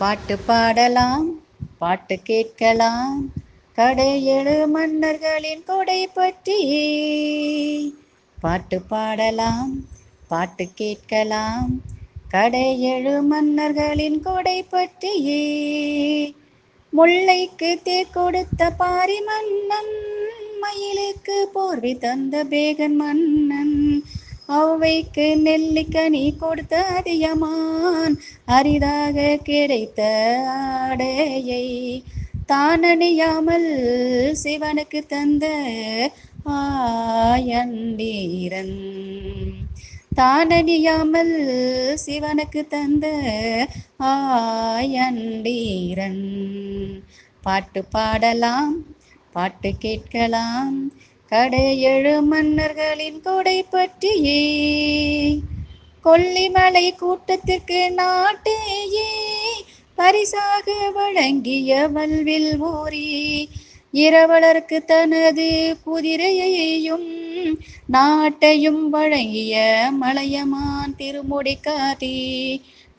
பாட்டு பாடலாம் பாட்டு கேட்கலாம். கடையெழு மன்னர்களின் கொடை பற்றி பாட்டு பாடலாம் பாட்டு கேட்கலாம். கடையெழு மன்னர்களின் கொடை பற்றியே முல்லைக்கு தே கொடுத்த பாரி மன்னன் மயிலுக்கு போர்வி தந்த பேகன் மன்னன். ஔவைக்கு நெல்லிக்கனி கொடுத்த அதியமான் அரிதாக கிடைத்த ஆடையை தானணியாமல் சிவனுக்கு தந்த ஆயண்டீரன் தானணியாமல் சிவனுக்கு தந்த ஆயண்டீரன் பாட்டு பாடலாம் பாட்டு கேட்கலாம் கடையெழு மன்னர்களின் கொடை பற்றியே. கொல்லிமலை கூட்டத்திற்கு நாட்டையே. பரிசாக வழங்கிய வல்வில் ஊரி இரவலருக்கு தனது குதிரையையும் நாட்டையும் வழங்கிய மலையமான் திருமுடி காதி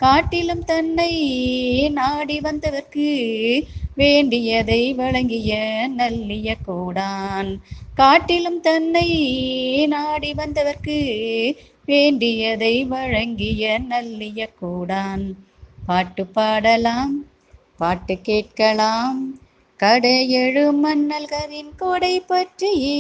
காட்டிலும் தன்னை நாடி வந்தவர்க்கு வேண்டியதை வழங்கிய நல்லிய கூடான். காட்டிலும் தன்னை நாடி வந்தவர்க்கு வேண்டியதை வழங்கிய நல்லிய கூடான். பாட்டு பாடலாம் பாட்டு கேட்கலாம். கடையெழு மன்னல்களின் கொடை பற்றியே.